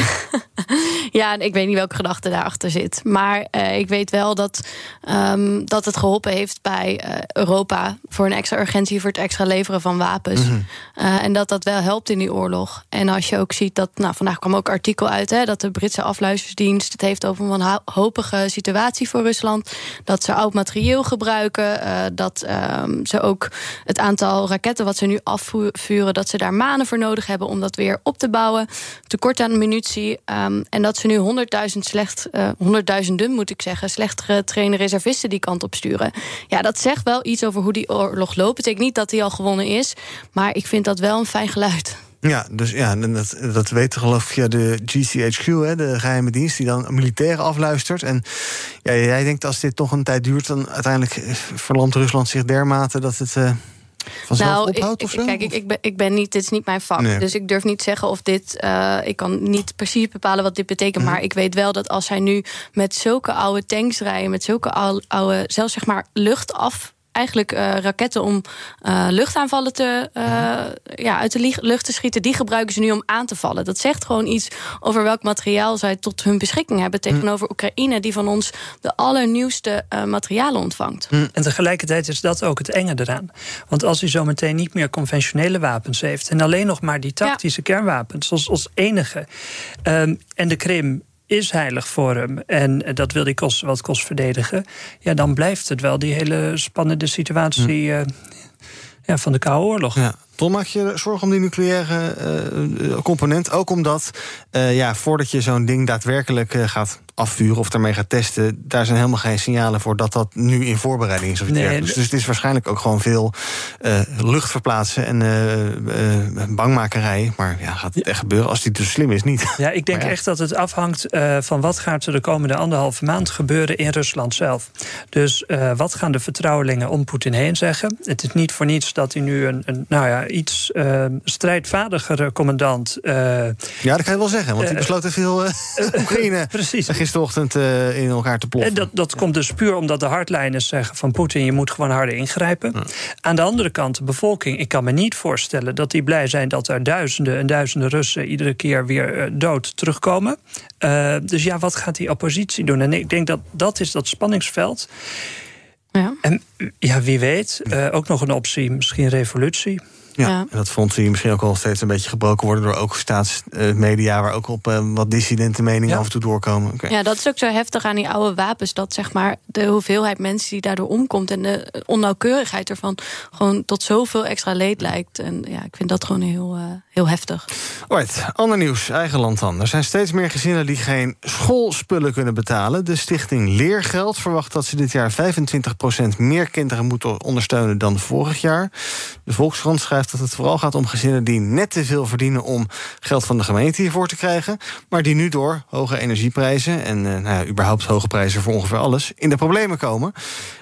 Ja, ik weet niet welke gedachte daarachter zit. Maar uh, ik weet wel dat, um, dat het geholpen heeft bij uh, Europa... voor een extra urgentie, voor het extra leveren van wapens. Mm -hmm. uh, en dat dat wel helpt in die oorlog. En als je ook ziet dat... Nou, vandaag kwam ook een artikel uit... Hè, dat de Britse afluisterdienst het heeft over een wanhopige situatie voor Rusland. Dat ze oud materieel gebruiken. dat um, ze ook het aantal raketten wat ze nu afvuren... dat ze daar maanden voor nodig hebben om dat weer op te bouwen. Tekort aan munitie. Um, en dat ze nu 100.000 slecht, uh, honderdduizenden moet ik zeggen, slecht getrainde reservisten die kant op sturen. Ja, dat zegt wel iets over hoe die oorlog loopt. Betekent niet dat die al gewonnen is, maar ik vind dat wel een fijn geluid. Ja, dus ja, dat, dat weten geloof ik via de GCHQ, hè, de geheime dienst, die dan militairen afluistert. En ja, jij denkt als dit toch een tijd duurt, dan uiteindelijk verlamt Rusland zich dermate dat het. Uh nou, ophoudt, kijk, ik, ik, ben, ik ben niet, dit is niet mijn vak. Nee. Dus ik durf niet zeggen of dit. Uh, ik kan niet precies bepalen wat dit betekent. Mm. Maar ik weet wel dat als hij nu met zulke oude tanks rijden, met zulke oude, oude zelfs zeg maar luchtaf eigenlijk uh, raketten om uh, luchtaanvallen te, uh, ja, uit de lucht te schieten. Die gebruiken ze nu om aan te vallen. Dat zegt gewoon iets over welk materiaal zij tot hun beschikking hebben... tegenover Oekraïne, die van ons de allernieuwste materialen ontvangt. En tegelijkertijd is dat ook het enge eraan. Want als u zometeen niet meer conventionele wapens heeft... en alleen nog maar die tactische ja. kernwapens als, als enige... Um, en de Krim is heilig voor hem en dat wil hij kost wat kost verdedigen, ja, dan blijft het wel die hele spannende situatie uh, ja, van de Koude Oorlog. Ja. Tom, maak je zorgen om die nucleaire uh, component? Ook omdat, uh, ja, voordat je zo'n ding daadwerkelijk gaat afvuren of ermee gaat testen, daar zijn helemaal geen signalen voor dat dat nu in voorbereiding is. Of Nee, dergelijks. Dus het is waarschijnlijk ook gewoon veel eh, lucht verplaatsen en eh, eh, bangmakerij. Maar ja, gaat het echt gebeuren? Als die te slim is, niet. Ja, ik denk ja. echt dat het afhangt van wat gaat er de komende anderhalve maand gebeuren in Rusland zelf. Dus wat gaan de vertrouwelingen om Poetin heen zeggen? Het is niet voor niets dat hij nu een, een nou ja, iets strijdvaardigere commandant. Ja, dat kan je wel zeggen, want Eh, besloot te veel [laughs] Oekraïne precies. Gisterochtend eh, in elkaar te ploffen. En dat, dat komt dus puur omdat de hardlijners zeggen van Poetin, je moet gewoon harder ingrijpen. Aan de andere kant, de bevolking, ik kan me niet voorstellen dat die blij zijn dat er duizenden en duizenden Russen iedere keer weer eh, dood terugkomen. Eh, dus ja, wat gaat die oppositie doen? En ik denk dat dat is dat spanningsveld. Ja. En ja, wie weet, eh, ook nog een optie, misschien revolutie. Ja, en dat vond hij misschien ook al steeds een beetje gebroken worden door ook staatsmedia, waar ook op eh, wat dissidente meningen af en toe doorkomen. Oké. Ja, dat is ook zo heftig aan die oude wapens. Dat zeg maar de hoeveelheid mensen die daardoor omkomt en de onnauwkeurigheid ervan gewoon tot zoveel extra leed lijkt. En ja, ik vind dat gewoon heel, eh, heel heftig. Alright, ander nieuws, eigen land dan. Er zijn steeds meer gezinnen die geen schoolspullen kunnen betalen. De stichting Leergeld verwacht dat ze dit jaar 25% meer kinderen moeten ondersteunen dan vorig jaar. De Volkskrant schrijft dat het vooral gaat om gezinnen die net te veel verdienen om geld van de gemeente hiervoor te krijgen. Maar die nu door hoge energieprijzen en eh, nou ja, überhaupt hoge prijzen voor ongeveer alles in de problemen komen.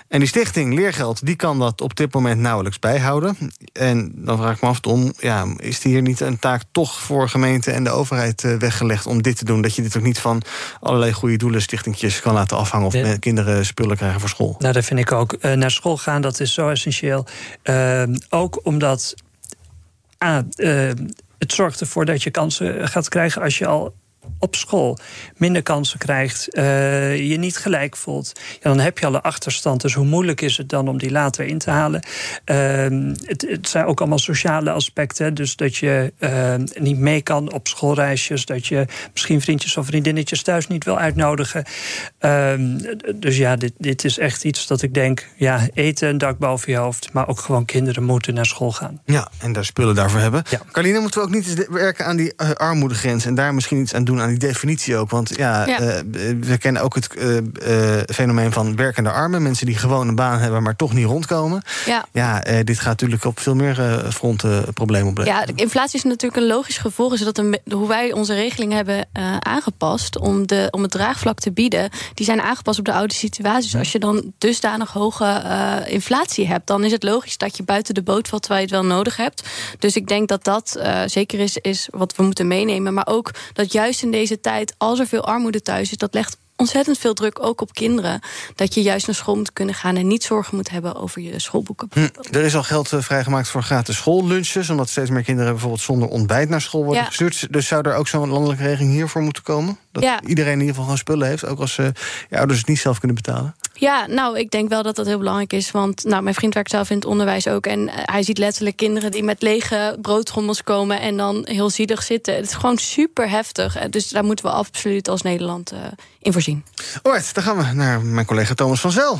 En die stichting Leergeld die kan dat op dit moment nauwelijks bijhouden. En dan vraag ik me af om, ja, is hier niet een taak toch voor gemeente en de overheid eh, weggelegd om dit te doen? Dat je dit ook niet van allerlei goede doelen stichtingjes kan laten afhangen of kinderen spullen krijgen voor school. Nou, dat vind ik ook. Eh, naar school gaan, dat is zo essentieel. Eh, ook omdat ah, eh, het zorgt ervoor dat je kansen gaat krijgen als je al op school minder kansen krijgt, eh, je niet gelijk voelt, ja, dan heb je al een achterstand. Dus hoe moeilijk is het dan om die later in te halen? Ehm, het, het zijn ook allemaal sociale aspecten. Dus dat je ehm, niet mee kan op schoolreisjes, dat je misschien vriendjes of vriendinnetjes thuis niet wil uitnodigen. Ehm, dus ja, dit, dit is echt iets dat ik denk, ja, eten, een dak boven je hoofd, maar ook gewoon kinderen moeten naar school gaan. Ja, en daar spullen daarvoor hebben. Carline, moeten we ook niet eens werken aan die eh, armoedegrens... en daar misschien iets aan doen, aan die definitie ook? Want ja, Ja. eh, we kennen ook het eh, eh, fenomeen van werkende armen. Mensen die gewoon een baan hebben, maar toch niet rondkomen. Ja. Ja, dit gaat natuurlijk op veel meer fronten problemen opleveren. Ja, de inflatie is natuurlijk een logisch gevolg. Is dat de, hoe wij onze regeling hebben aangepast om, de, om het draagvlak te bieden, die zijn aangepast op de oude situatie. Dus als je dan dusdanig hoge inflatie hebt, dan is het logisch dat je buiten de boot valt terwijl je het wel nodig hebt. Dus ik denk dat dat zeker is, is wat we moeten meenemen. Maar ook dat juist in deze tijd, als er veel armoede thuis is, dat legt ontzettend veel druk ook op kinderen. Dat je juist naar school moet kunnen gaan en niet zorgen moet hebben over je schoolboeken. Hm, er is al geld eh, vrijgemaakt voor gratis schoollunches... omdat steeds meer kinderen bijvoorbeeld zonder ontbijt naar school worden Ja. gestuurd. Dus zou er ook zo'n landelijke regeling hiervoor moeten komen? Dat Ja. iedereen in ieder geval gewoon spullen heeft... ook als ze je ouders het niet zelf kunnen betalen? Ja, nou, ik denk wel dat dat heel belangrijk is. Want nou, mijn vriend werkt zelf in het onderwijs ook. En eh, hij ziet letterlijk kinderen die met lege broodtrommels komen... en dan heel zielig zitten. Het is gewoon super heftig. Eh, Dus daar moeten we absoluut als Nederland eh, in voorzien. Alright, dan gaan we naar mijn collega Thomas van Zel.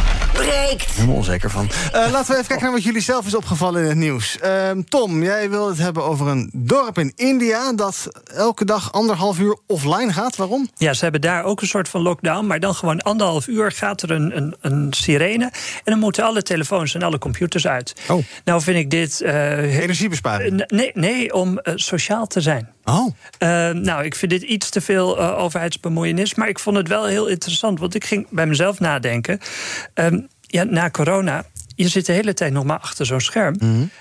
breekt. Helemaal onzeker van. Eh, [laughs] laten we even kijken naar wat jullie zelf is opgevallen in het nieuws. Ehm, Tom, jij wil het hebben over een dorp in India... dat elke dag anderhalf uur offline gaat. Waarom? Ja, ze hebben daar ook een soort van lockdown, maar dan gewoon anderhalf uur gaat er een, een, een sirene. En dan moeten alle telefoons en alle computers uit. Oh. Nou vind ik dit. Energiebesparing? nee, nee, om eh, sociaal te zijn. Oh. nou, ik vind dit iets te veel eh, overheidsbemoeienis. Maar ik vond het wel heel interessant, want ik ging bij mezelf nadenken. Ehm, ja, na corona. Je zit de hele tijd nog maar achter zo'n scherm.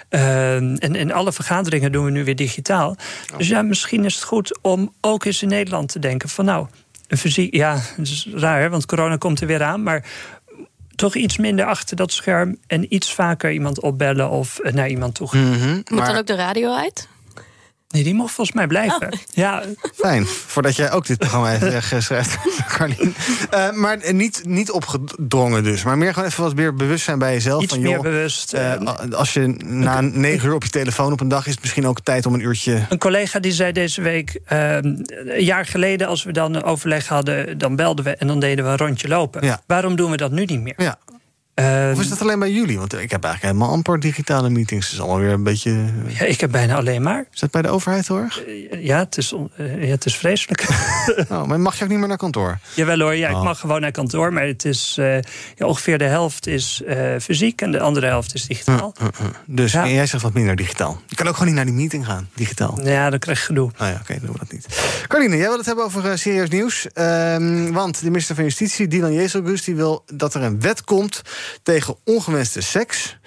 Ehm, en, en alle vergaderingen doen we nu weer digitaal. Dus ja, misschien is het goed om ook eens in Nederland te denken van nou, een fysiek. Ja, het is raar, hè, want corona komt er weer aan. Maar toch iets minder achter dat scherm en iets vaker iemand opbellen of eh, naar iemand toe gaan. Moet dan ook de radio uit? Nee, die mocht volgens mij blijven. Oh. Ja. Fijn, voordat jij ook dit programma [laughs] even wegschrijft, Carlien. Uh, maar niet, niet opgedrongen dus, maar meer gewoon even wat meer bewust zijn bij jezelf. Iets van, meer joh, bewust. Uh, als je na negen uur op je telefoon op een dag is, het misschien ook tijd om een uurtje. Een collega die zei deze week, uh, een jaar geleden, als we dan overleg hadden, dan belden we en dan deden we een rondje lopen. Ja. Waarom doen we dat nu niet meer? Ja. Uh, of is dat alleen bij jullie? Want ik heb eigenlijk helemaal amper digitale meetings. Het is allemaal weer een beetje. Ja, ik heb bijna alleen maar. Is dat bij de overheid hoor? Uh, ja, het is, uh, ja, het is vreselijk. [laughs] oh, maar mag je ook niet meer naar kantoor? Jawel hoor, ja, Oh. ik mag gewoon naar kantoor. Maar het is ja, ongeveer de helft is fysiek en de andere helft is digitaal. Dus en jij zegt wat minder digitaal. Je kan ook gewoon niet naar die meeting gaan, digitaal. Ja, dan krijg je gedoe. Nou ja, oké, okay, doen we dat niet. Carline, jij wil het hebben over serieus nieuws. Um, want de minister van Justitie, Dylan Jezelgus, die wil dat er een wet komt tegen ongewenste seks.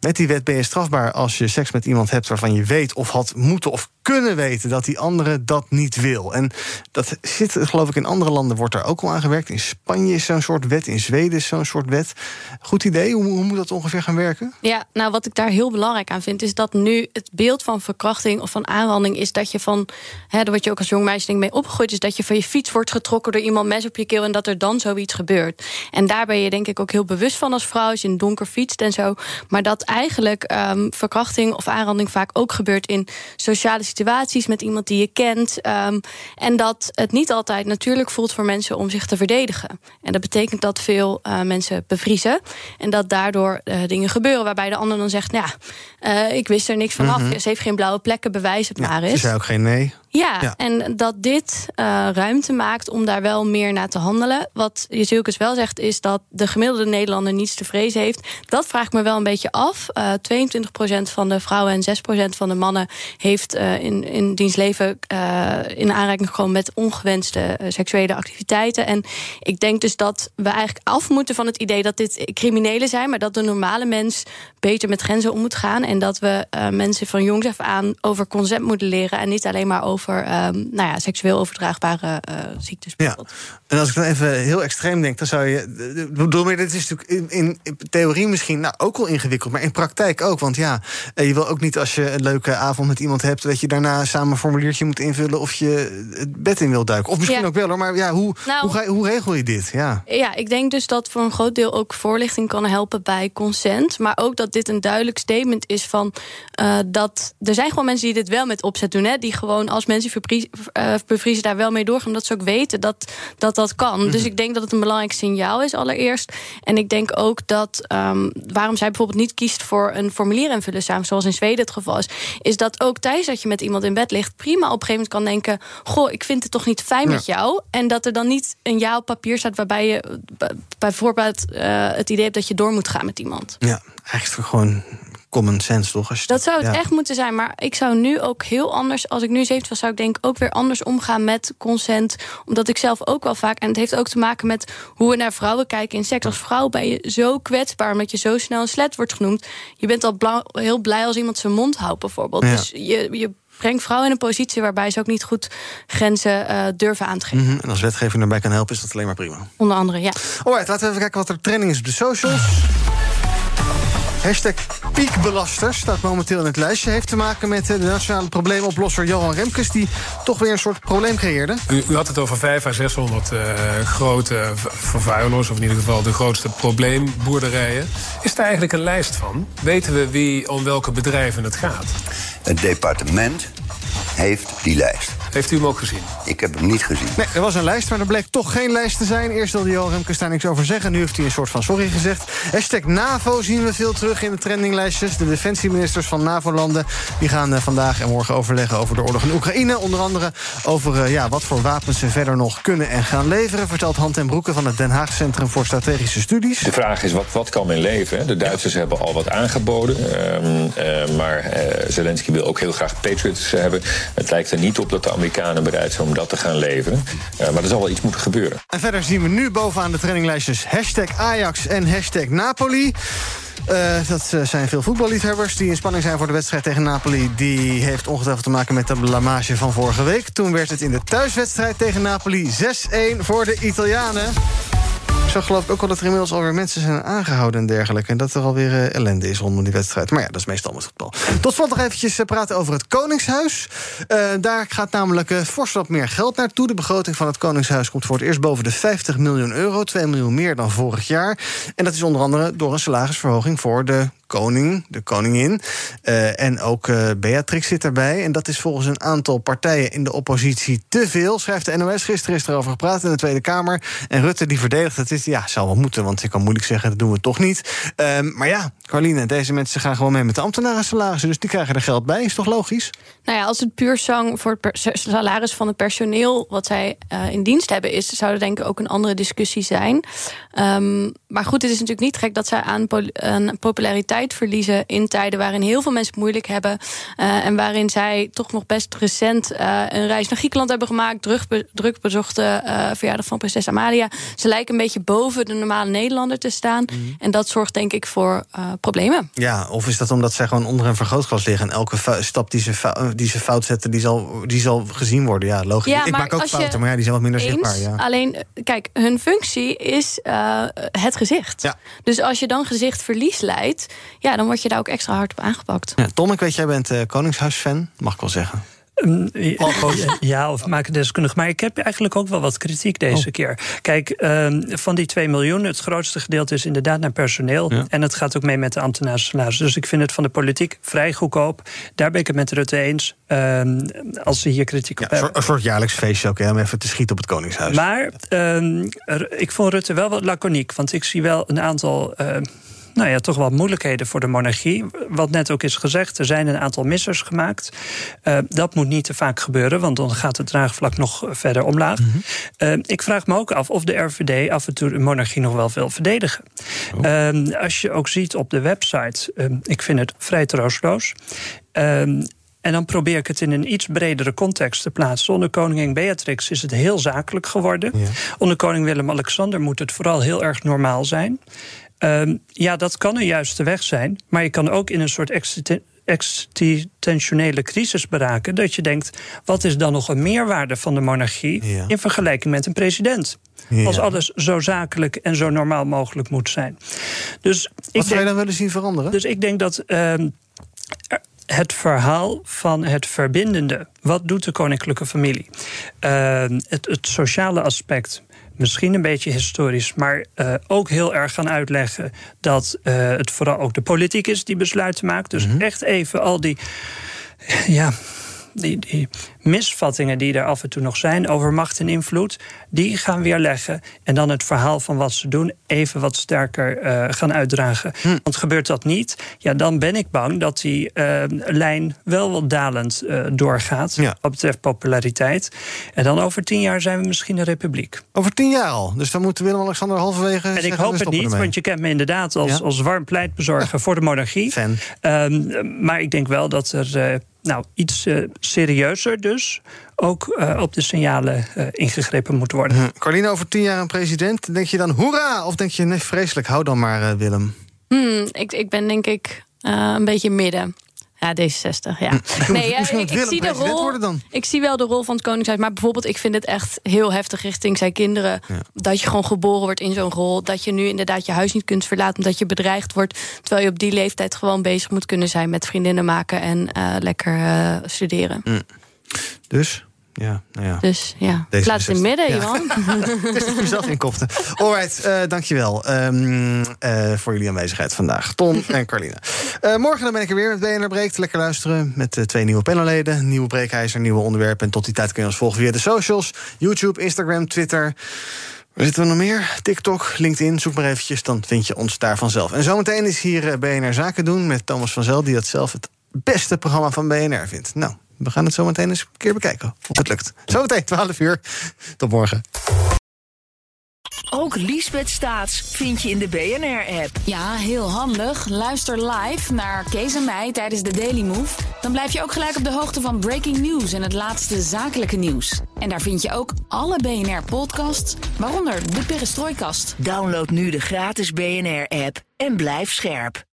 Met die wet ben je strafbaar als je seks met iemand hebt waarvan je weet of had moeten of kunnen weten dat die andere dat niet wil. En dat zit, geloof ik, in andere landen wordt er ook al aan gewerkt. In Spanje is zo'n soort wet, in Zweden is zo'n soort wet. Goed idee, hoe, hoe, moet dat ongeveer gaan werken? Ja, nou wat ik daar heel belangrijk aan vind, is dat nu het beeld van verkrachting of van aanranding is dat je van, hè, daar word je ook als jong meisje denk mee opgegroeid, is dat je van je fiets wordt getrokken door iemand mes op je keel en dat er dan zoiets gebeurt. En daar ben je denk ik ook heel bewust van als vrouw, als je in donker fietst en zo. Maar dat eigenlijk um, verkrachting of aanranding vaak ook gebeurt in sociale situaties met iemand die je kent. Um, en dat het niet altijd natuurlijk voelt voor mensen om zich te verdedigen. En dat betekent dat veel uh, mensen bevriezen. En dat daardoor uh, dingen gebeuren waarbij de ander dan zegt: Nou ja, uh, ik wist er niks van af. Mhm. Ze heeft geen blauwe plekken, bewijs het maar Ze eens. zei ook geen nee. Ja, Ja. en dat dit uh, ruimte maakt om daar wel meer naar te handelen. Wat Jezilkes wel zegt, is dat de gemiddelde Nederlander niets te vrezen heeft. Dat vraag ik me wel een beetje af. Uh, 22% van de vrouwen en 6% van de mannen heeft uh, in, in diens leven uh, in aanraking gekomen met ongewenste uh, seksuele activiteiten. En ik denk dus dat we eigenlijk af moeten van het idee dat dit criminelen zijn, maar dat de normale mens beter met grenzen om moet gaan. En dat we uh, mensen van jongs af aan over consent moeten leren en niet alleen maar over um, nou ja, seksueel overdraagbare ziektes. Ja, en als ik dan even heel extreem denk, dan zou je. Bedoel, maar dit is natuurlijk in, in, theorie misschien nou, ook wel ingewikkeld, maar in praktijk ook. Want ja, eh, je wil ook niet als je een leuke avond met iemand hebt, dat je daarna samen een formuliertje moet invullen of je het bed in wil duiken. Of misschien Ja. ook wel hoor, maar ja, hoe, Nou- hoe, ga je, hoe regel je dit? Ja. Ja, ik denk dus dat voor een groot deel ook voorlichting kan helpen bij consent. Maar ook dat dit een duidelijk statement is van uh, dat er zijn gewoon mensen die dit wel met opzet doen. Hè, die gewoon als mensen uh, bevriezen daar wel mee doorgaan. Omdat ze ook weten dat dat, dat kan. Mhm. Dus ik denk dat het een belangrijk signaal is allereerst. En ik denk ook dat um, waarom zij bijvoorbeeld niet kiest voor een formulier invullen samen, zoals in Zweden het geval is, is dat ook tijdens dat je met iemand in bed ligt, prima op een gegeven moment kan denken: Goh, ik vind het toch niet fijn Ja. met jou. En dat er dan niet een ja op papier staat waarbij je bijvoorbeeld uh, het idee hebt dat je door moet gaan met iemand. ja, eigenlijk gewoon common sense toch? Als je Dat zou het ja. echt moeten zijn. Maar ik zou nu ook heel anders, als ik nu 70 was, zou ik denk ook weer anders omgaan met consent. Omdat ik zelf ook wel vaak, en het heeft ook te maken met hoe we naar vrouwen kijken in seks. Als vrouw ben je zo kwetsbaar omdat je zo snel een slet wordt genoemd. Je bent al heel blij als iemand zijn mond houdt, bijvoorbeeld. Ja. Dus je, je brengt vrouwen in een positie waarbij ze ook niet goed grenzen uh, durven aan te geven. Mhm, En als wetgeving daarbij kan helpen, is dat alleen maar prima. Onder andere, ja. Alright, laten we even kijken wat er trending is op de socials. Hashtag piekbelasters staat momenteel in het lijstje. Heeft te maken met eh, de nationale probleemoplosser Johan Remkes... die toch weer een soort probleem creëerde. U, u had het over 500 à 600 uh, grote vervuilers, of in ieder geval de grootste probleemboerderijen. Is daar eigenlijk een lijst van? Weten we wie om welke bedrijven het gaat? Het departement heeft die lijst. Heeft u hem ook gezien? Ik heb hem niet gezien. Nee, er was een lijst, maar er bleek toch geen lijst te zijn. Eerst wilde Johan Remkes daar niks over zeggen. Nu heeft hij een soort van sorry gezegd. Hashtag NAVO zien we veel terug in de trendinglijstjes. De defensieministers van NAVO-landen die gaan eh, vandaag en morgen overleggen over de oorlog in Oekraïne. Onder andere over eh, ja, wat voor wapens ze verder nog kunnen en gaan leveren. Vertelt Hand en Broeke van het Den Haag Centrum voor Strategische Studies. De vraag is, wat, wat kan men leveren? De Duitsers hebben al wat aangeboden. ehm, eh, maar Zelensky wil ook heel graag Patriots hebben. Het lijkt er niet op dat de Amerikanen bereid zijn om dat te gaan leveren. Eh, maar er zal wel iets moeten gebeuren. En verder zien we nu bovenaan de traininglijstjes hashtag Ajax en hashtag Napoli. Uh, dat uh, zijn veel voetballiefhebbers die in spanning zijn voor de wedstrijd tegen Napoli. Die heeft ongetwijfeld te maken met de blamage van vorige week. Toen werd het in de thuiswedstrijd tegen Napoli 6-1 voor de Italianen. Zag geloof ik ook al dat er inmiddels alweer mensen zijn aangehouden en dergelijke. En dat er alweer uh, ellende is rondom die wedstrijd. Maar ja, dat is meestal met voetbal. Tot slot nog eventjes praten over het Koningshuis. Uh, daar gaat namelijk uh, fors wat meer geld naartoe. De begroting van het Koningshuis komt voor het eerst boven de 50 miljoen euro. 2 miljoen meer dan vorig jaar. En dat is onder andere door een salarisverhoging voor de koning, de koningin. Uh, en ook uh, Beatrix zit daarbij. En dat is volgens een aantal partijen in de oppositie te veel, schrijft de NOS. Gisteren is erover gepraat in de Tweede Kamer. En Rutte die verdedigt het. Is, ja, zou wel moeten, want je kan moeilijk zeggen, dat doen we toch niet. Uh, maar ja, Carline, deze mensen gaan gewoon mee met de ambtenaren salarissen. Dus die krijgen er geld bij. Is toch logisch? Nou ja, als het puur zang voor het salaris van het personeel... wat zij uh, in dienst hebben is... zou er denk ik ook een andere discussie zijn. Um, maar goed, het is natuurlijk niet gek dat zij aan, aan populariteit verliezen... in tijden waarin heel veel mensen het moeilijk hebben... Uh, en waarin zij toch nog best recent uh, een reis naar Griekenland hebben gemaakt... druk, be druk bezochte verjaardag van prinses Amalia. Ze lijken een beetje boven de normale Nederlander te staan. Mm -hmm. En dat zorgt denk ik voor problemen. Ja, of is dat omdat zij gewoon onder een vergrootglas liggen... en elke stap die ze, die ze fout zetten, die zal, die zal gezien worden? Ja, logisch. Ja, ik maak ook fouten, maar ja, die zijn wat minder eens, zichtbaar. Ja. Alleen, kijk, hun functie is het gezicht. Ja. Dus als je dan gezichtverlies leidt... ja, dan word je daar ook extra hard op aangepakt. Ja, Tom, ik weet, jij bent uh, Koningshuis-fan, mag ik wel zeggen. Um, [laughs] ja, of maken deskundig. Maar ik heb eigenlijk ook wel wat kritiek deze oh. keer. Kijk, um, van die 2 miljoen, het grootste gedeelte is inderdaad naar personeel. Ja. En het gaat ook mee met de ambtenaarssalaris. Dus ik vind het van de politiek vrij goedkoop. Daar ben ik het met Rutte eens. Um, als ze hier kritiek op ja, hebben. Een soort jaarlijks feestje ook, hè, om even te schieten op het Koningshuis. Maar ik vond Rutte wel wat laconiek. Want ik zie wel een aantal nou ja, toch wel moeilijkheden voor de monarchie. Wat net ook is gezegd, er zijn een aantal missers gemaakt. Uh, dat moet niet te vaak gebeuren, want dan gaat het draagvlak nog verder omlaag. Mm -hmm. uh, ik vraag me ook af of de RVD af en toe de monarchie nog wel wil verdedigen. Oh. Uh, als je ook ziet op de website, ik vind het vrij troosteloos. En dan probeer ik het in een iets bredere context te plaatsen. Onder koningin Beatrix is het heel zakelijk geworden. Ja. Onder koning Willem-Alexander moet het vooral heel erg normaal zijn. Um, ja, dat kan een juiste weg zijn. Maar je kan ook in een soort existentiële crisis beraken. Dat je denkt, wat is dan nog een meerwaarde van de monarchie... Ja. in vergelijking met een president? Ja. Als alles zo zakelijk en zo normaal mogelijk moet zijn. Dus wat ik zou denk, je dan willen zien veranderen? Dus ik denk dat... Um, het verhaal van het verbindende. Wat doet de koninklijke familie? Uh, het, het sociale aspect misschien een beetje historisch, maar uh, ook heel erg gaan uitleggen dat uh, het vooral ook de politiek is die besluiten maakt. Dus mm -hmm. echt even al die. Ja, die, die misvattingen die er af en toe nog zijn over macht en invloed, die gaan weerleggen. En dan het verhaal van wat ze doen even wat sterker uh, gaan uitdragen. Hm. Want gebeurt dat niet, ja, dan ben ik bang dat die uh, lijn wel wat dalend uh, doorgaat. Ja. Wat betreft populariteit. En dan over tien jaar zijn we misschien een republiek. Over tien jaar al. Dus dan moet Willem-Alexander halverwege. En ik hoop het niet, ermee. want je kent me inderdaad als, ja. als warm pleitbezorger ja. voor de monarchie. Fan. Um, maar ik denk wel dat er nou, iets uh, serieuzer dus ook uh, op de signalen uh, ingegrepen moet worden. Hm. Carlino, over tien jaar een president. Denk je dan hoera? Of denk je nee, vreselijk, hou dan maar Willem? Hmm, ik, ik ben denk ik een beetje midden. Ja, D66, ja. Nee, ja, ik, ik zie de rol. Ik zie wel de rol van het Koningshuis. Maar bijvoorbeeld, ik vind het echt heel heftig richting zijn kinderen. Ja. Dat je gewoon geboren wordt in zo'n rol. Dat je nu inderdaad je huis niet kunt verlaten omdat je bedreigd wordt. Terwijl je op die leeftijd gewoon bezig moet kunnen zijn met vriendinnen maken en uh, lekker uh, studeren. Mm. Dus? Ja, nou ja. Dus ja, Deze plaats in het midden, ja. Johan. [laughs] Het is dat je zelf inkopte. Alright, uh, dankjewel um, uh, voor jullie aanwezigheid vandaag. Tom en Carline. Uh, morgen dan ben ik er weer met BNR Breekt. Lekker luisteren met twee nieuwe panelleden. Nieuwe breekijzer, nieuwe onderwerpen. En tot die tijd kun je ons volgen via de socials. YouTube, Instagram, Twitter. Waar zitten we nog meer? TikTok, LinkedIn, zoek maar eventjes, dan vind je ons daar vanzelf. En zometeen is hier BNR Zaken doen met Thomas van Zel... die dat zelf het beste programma van BNR vindt. Nou, we gaan het zo meteen eens een keer bekijken of het lukt. Zometeen 12 uur. Tot morgen. Ook Liesbeth Staats vind je in de BNR-app. Ja, heel handig. Luister live naar Kees en mij tijdens de Daily Move. Dan blijf je ook gelijk op de hoogte van breaking news en het laatste zakelijke nieuws. En daar vind je ook alle BNR-podcasts, waaronder de Perestrooikast. Download nu de gratis BNR-app en blijf scherp.